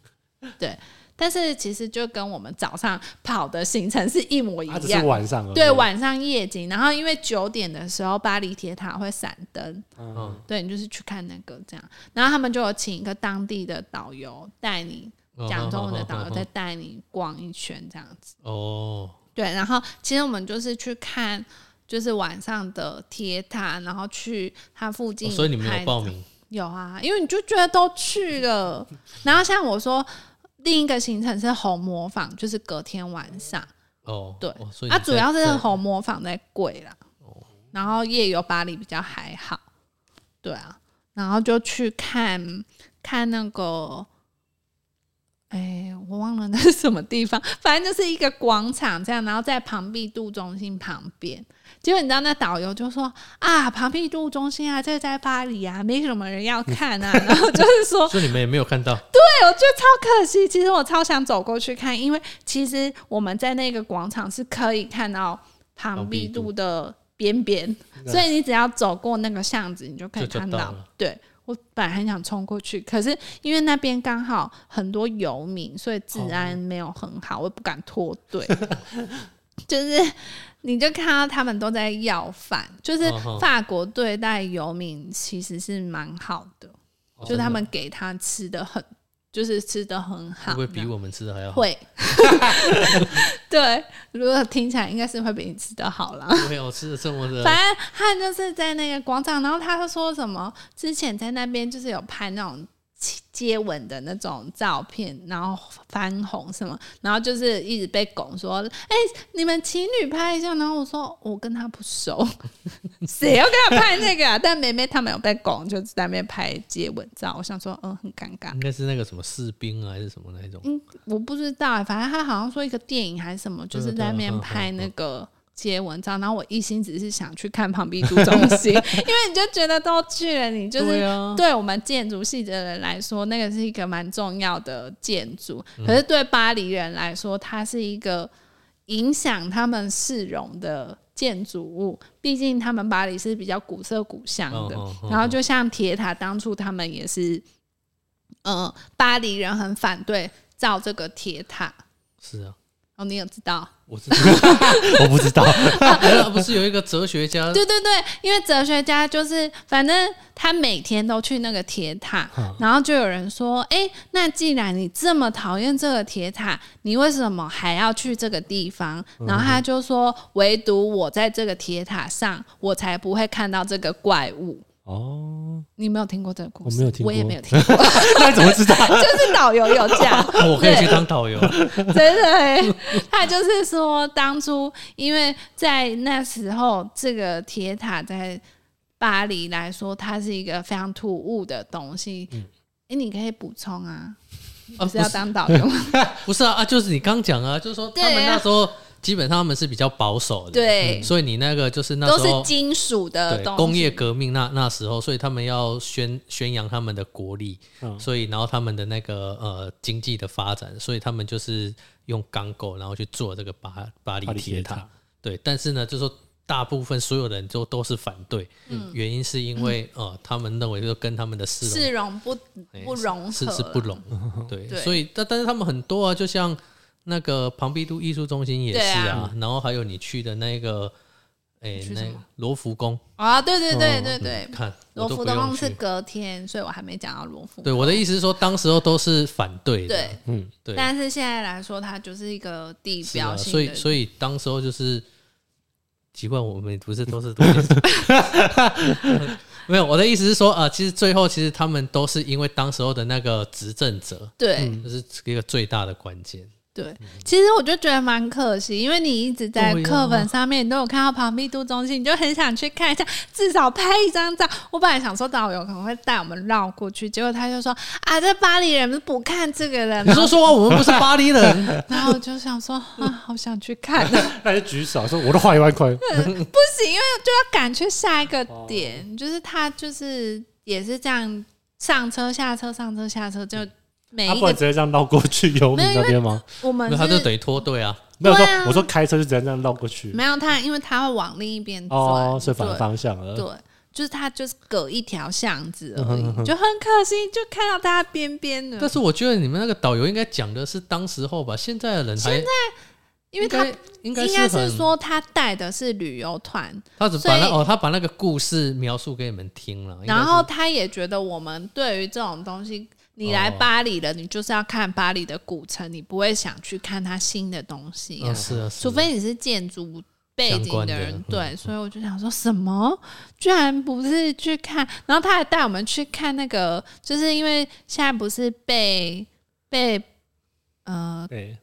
对。但是其实就跟我们早上跑的行程是一模一样只是样。晚上。对，晚上夜景，然后因为九点的时候巴黎铁塔会闪灯，嗯，对你就是去看那个这样，然后他们就有请一个当地的导游带你哦讲中文的导游哦再带你逛一圈这样子。哦，对，然后其实我们就是去看，就是晚上的铁塔，然后去它附近、哦所以你们有报？名有啊，因为你就觉得都去了。然后像我说，另一个行程是红磨坊，就是隔天晚上。哦？对哦所以它、主要是红磨坊在贵啦。然后夜游巴黎比较还好。对啊，然后就去看看那个。哎，我忘了那是什么地方，反正就是一个广场这样，然后在庞毕度中心旁边。结果你知道那导游就说啊，庞毕度中心啊，这个在巴黎啊，没什么人要看啊。然后就是说，所以你们也没有看到对，我觉得超可惜。其实我超想走过去看，因为其实我们在那个广场是可以看到庞毕度的边边，所以你只要走过那个巷子，你就可以看到。对我本来很想冲过去，可是因为那边刚好很多游民，所以治安没有很好，我也不敢脱队。就是你就看到他们都在要饭，就是法国对待游民其实是蛮好的。哦就是他们给他吃的很，就是吃的很会好，不会比我们吃的还要好？会？对，如果听起来应该是会比你吃的好啦。没有吃的这么的反正他就是在那个广场，然后他说什么，之前在那边就是有拍那种接吻的那种照片，然后翻红什么，然后就是一直被拱说，哎、你们情侣拍一下，然后我说我跟他不熟，谁要跟他拍那个啊？但梅梅他们有被拱，就在那边拍接吻照，我想说，嗯，很尴尬应。该是那个什么士兵啊，还是什么那种？嗯，我不知道欸，反正他好像说一个电影还是什么，就是在那边拍嗯那个接文章，然后我一心只是想去看庞毕度中心，因为你就觉得都去了，你就是对我们建筑系的人来说，那个是一个蛮重要的建筑，嗯可是对巴黎人来说，它是一个影响他们市容的建筑物。毕竟他们巴黎是比较古色古香的，然后就像铁塔，当初他们也是，嗯、巴黎人很反对造这个铁塔。是啊，哦，你有知道？我知道，我不知道，啊不是有一个哲学家对对对，因为哲学家就是，反正他每天都去那个铁塔，然后就有人说，哎，那既然你这么讨厌这个铁塔，你为什么还要去这个地方？然后他就说，唯独我在这个铁塔上，我才不会看到这个怪物。哦，你没有听过这个故事？我没有听过我也没有听过，那你怎么知道？就是导游有讲。我可以去当导游，真的欸，他就是说，当初因为在那时候，这个铁塔在巴黎来说，它是一个非常突兀的东西。哎、你可以补充啊，啊不是要当导游吗？不是啊啊，就是你刚讲啊，就是说他们那时候基本上他们是比较保守的，对，所以你那个就是那都是金属的东西。工业革命那那时候，所以他们要宣宣扬他们的国力，嗯。所以然后他们的那个呃经济的发展，所以他们就是用钢构然后去做这个巴巴黎铁塔。塔。对，但是呢，就是说大部分所有人就都是反对，原因是因为呃，他们认为就跟他们的市容市容不哎不融合是是不融，对，对。所以但但是他们很多啊，就像那个庞毕度艺术中心也是对啊，然后还有你去的那个哎、那罗浮宫，啊，对对对哦对对，看罗浮宫是。隔天，所以我还没讲到罗浮。对，我的意思是说，当时候都是反对的，对，嗯，对，但是现在来说，它就是一个地标性的，所以所以当时候就是奇怪，我们不是都是 没有，我的意思是说，呃，其实最后其实他们都是因为当时候的那个执政者，对。这是一个最大的关键。对，其实我就觉得蛮可惜，因为你一直在课本上面你都有看到庞毕度中心，你就很想去看一下，至少拍一张照。我本来想说导游可能会带我们绕过去，结果他就说啊，这巴黎人不看这个人，你说说我们不是巴黎人，然后我就想说啊，好想去看，他就举手说我都花一万块，不行，因为就要赶去下一个哦。点，就是他就是也是这样上车下车上车下车，就每他不能一个直接这样绕过去游民那边吗？我们那他就等于脱队啊。没有说对啊我说开车就直接这样绕过去，没有他，因为他会往另一边转，哦，是反对方向了。对，就是他就是隔一条巷子而已，嗯哼哼就很可惜，就看到他边边的但。是我觉得你们那个导游应该讲的是当时候吧，现在的人还因为他应该应该是说他带的是旅游团，他只把那所以哦，他把那个故事描述给你们听了，应该是然后他也觉得我们对于这种东西，你来哦。巴黎了，你就是要看巴黎的古城，你不会想去看它新的东西啊。嗯，是啊，是啊。除非你是建筑。背景的人，嗯。对，所以我就想说什么，居然不是去看，然后他还带我们去看那个，就是因为现在不是被被呃对，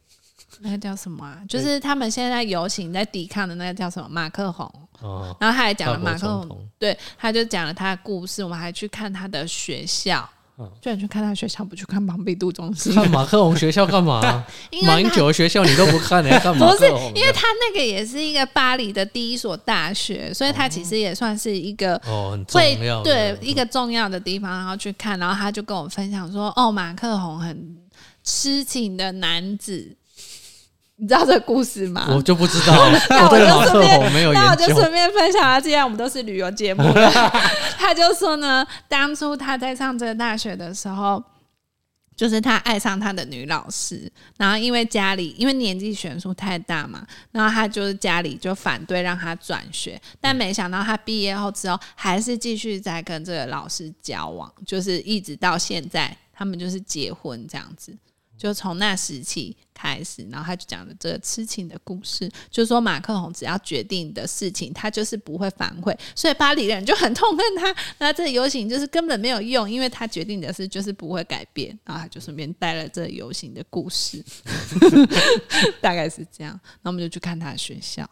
那个叫什么啊？就是他们现在游行在抵抗的那个叫什么？马克宏，哦，然后他还讲了马克宏。对，他就讲了他的故事，我们还去看他的学校，嗯居然去看他学校，不去看庞毕度中心，看马克 龙学校干嘛？马英九的学校你都不看，你还 看马不是？因为他那个也是一个巴黎的第一所大学，所以他其实也算是一个。哦，很重会要，对一个重要的地方，然后去看，然后他就跟我分享说：“哦，马克宏很痴情的男子，你知道这个故事吗？”我就不知道，那我就顺便没有那我就。顺便分享啊，既然我们都是旅游节目了，他就说呢，当初他在上这个大学的时候。就是他爱上他的女老师，然后因为家里因为年纪悬殊太大嘛，然后他就是家里就反对让他转学，但没想到他毕业后之后还是继续在跟这个老师交往，就是一直到现在，他们就是结婚这样子。就从那时期开始，然后他就讲了这个痴情的故事，就是说马克宏只要决定的事情，他就是不会反悔，所以巴黎人就很痛恨他。那这游行就是根本没有用，因为他决定的事就是不会改变，然后他就顺便带了这游行的故事，大概是这样。那我们就去看他的学校，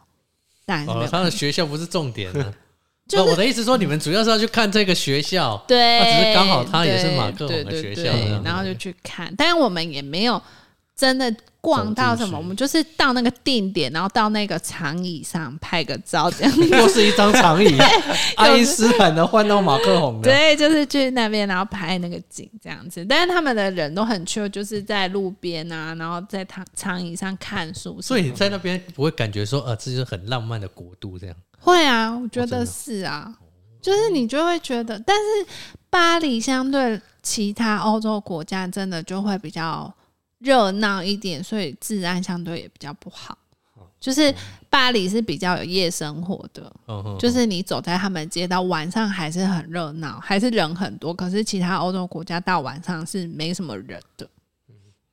当然，他的学校不是重点。就是我的意思说，你们主要是要去看这个学校，对，那只是刚好他也是马克龙的学校然后就去看，但是我们也没有真的逛到什么，我们就是到那个定点，然后到那个长椅上拍个照这样。又是一张长椅，爱因斯坦的换到马克宏的。对，就是去那边，然后拍那个景这样子。但是他们的人都很 chill，就是在路边啊，然后在长长椅上看书。所以你在那边不会感觉说，呃，这就是很浪漫的国度这样。会啊，我觉得是啊，就是你就会觉得，但是巴黎相对其他欧洲国家真的就会比较热闹一点，所以治安相对也比较不好。就是巴黎是比较有夜生活的，嗯，就是你走在他们街道，晚上还是很热闹，还是人很多。可是其他欧洲国家到晚上是没什么人的，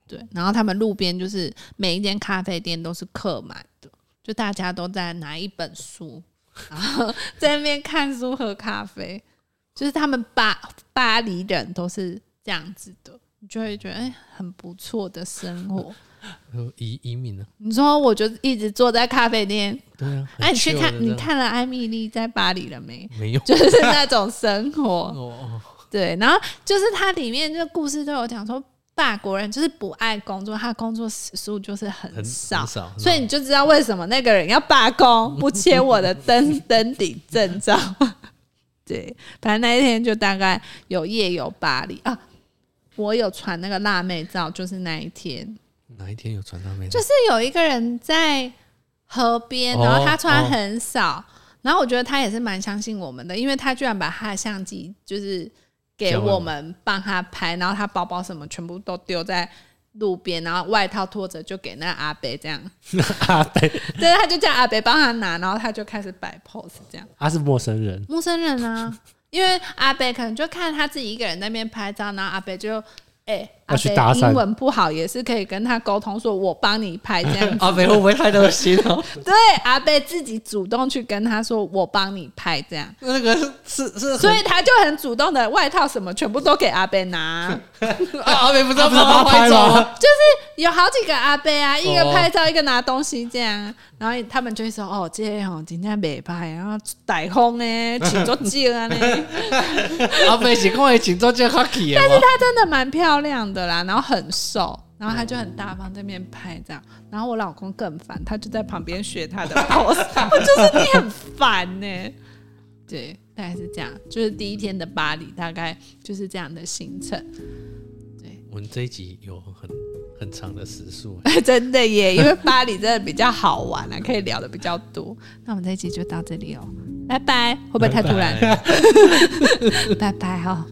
对。然后他们路边就是每一间咖啡店都是客满的，就大家都在拿一本书，然后 在那边看书喝咖啡。就是他们巴巴黎人都是这样子的，你就会觉得哎、很不错的生活。呃 移移民呢？你说我就一直坐在咖啡店，对啊，哎、你去看你看了艾米丽在巴黎了没？没有？就是那种生活。哦哦，对，然后就是它里面这个故事都有讲说，法国人就是不爱工作，他工作时数就是很很少，很少，所以你就知道为什么那个人要罢工，不签我的登登顶证照。对，反正那一天就大概有夜游巴黎啊，我有传那个辣妹照，就是那一天，哪一天有传到没？就是有一个人在河边，哦然后他穿哦很少，然后我觉得他也是蛮相信我们的，因为他居然把他的相机就是给我们帮他拍，然后他包包什么全部都丢在路边，然后外套拖着就给那阿伯这样，阿北，对，他就叫阿伯帮他拿，然后他就开始摆 pose 这样。他是陌生人，陌生人啊，因为阿北可能就看他自己一个人那边拍照，然后阿北就哎、阿要去搭讪英文不好也是可以跟他沟通，说我帮你拍这样子。阿北会不会太热心哦？对，阿贝自己主动去跟他说我帮你拍这样，那个是是，所以他就很主动的外套什么全部都给阿贝拿。啊阿贝不是要他不是帮他拍照？就是有好几个阿贝啊，一个哦拍照，一个拿东西这样，然后他们就会说：“哦，这个哦，今天没拍，然后台风呢，请做镜啊呢。”阿贝是跟我请做这卡起的吗？她真的蛮漂亮的啦，然后很瘦，然后他就很大方在那边拍这样，然后我老公更烦，他就在旁边学他的 pose，我就是你很烦呢、对，大概是这样，就是第一天的巴黎大概就是这样的行程。对我们这一集有很很长的时速，真的耶，因为巴黎真的比较好玩啊，可以聊的比较多。那我们这一集就到这里哦，拜拜，会不会太突然？拜拜 拜拜哦。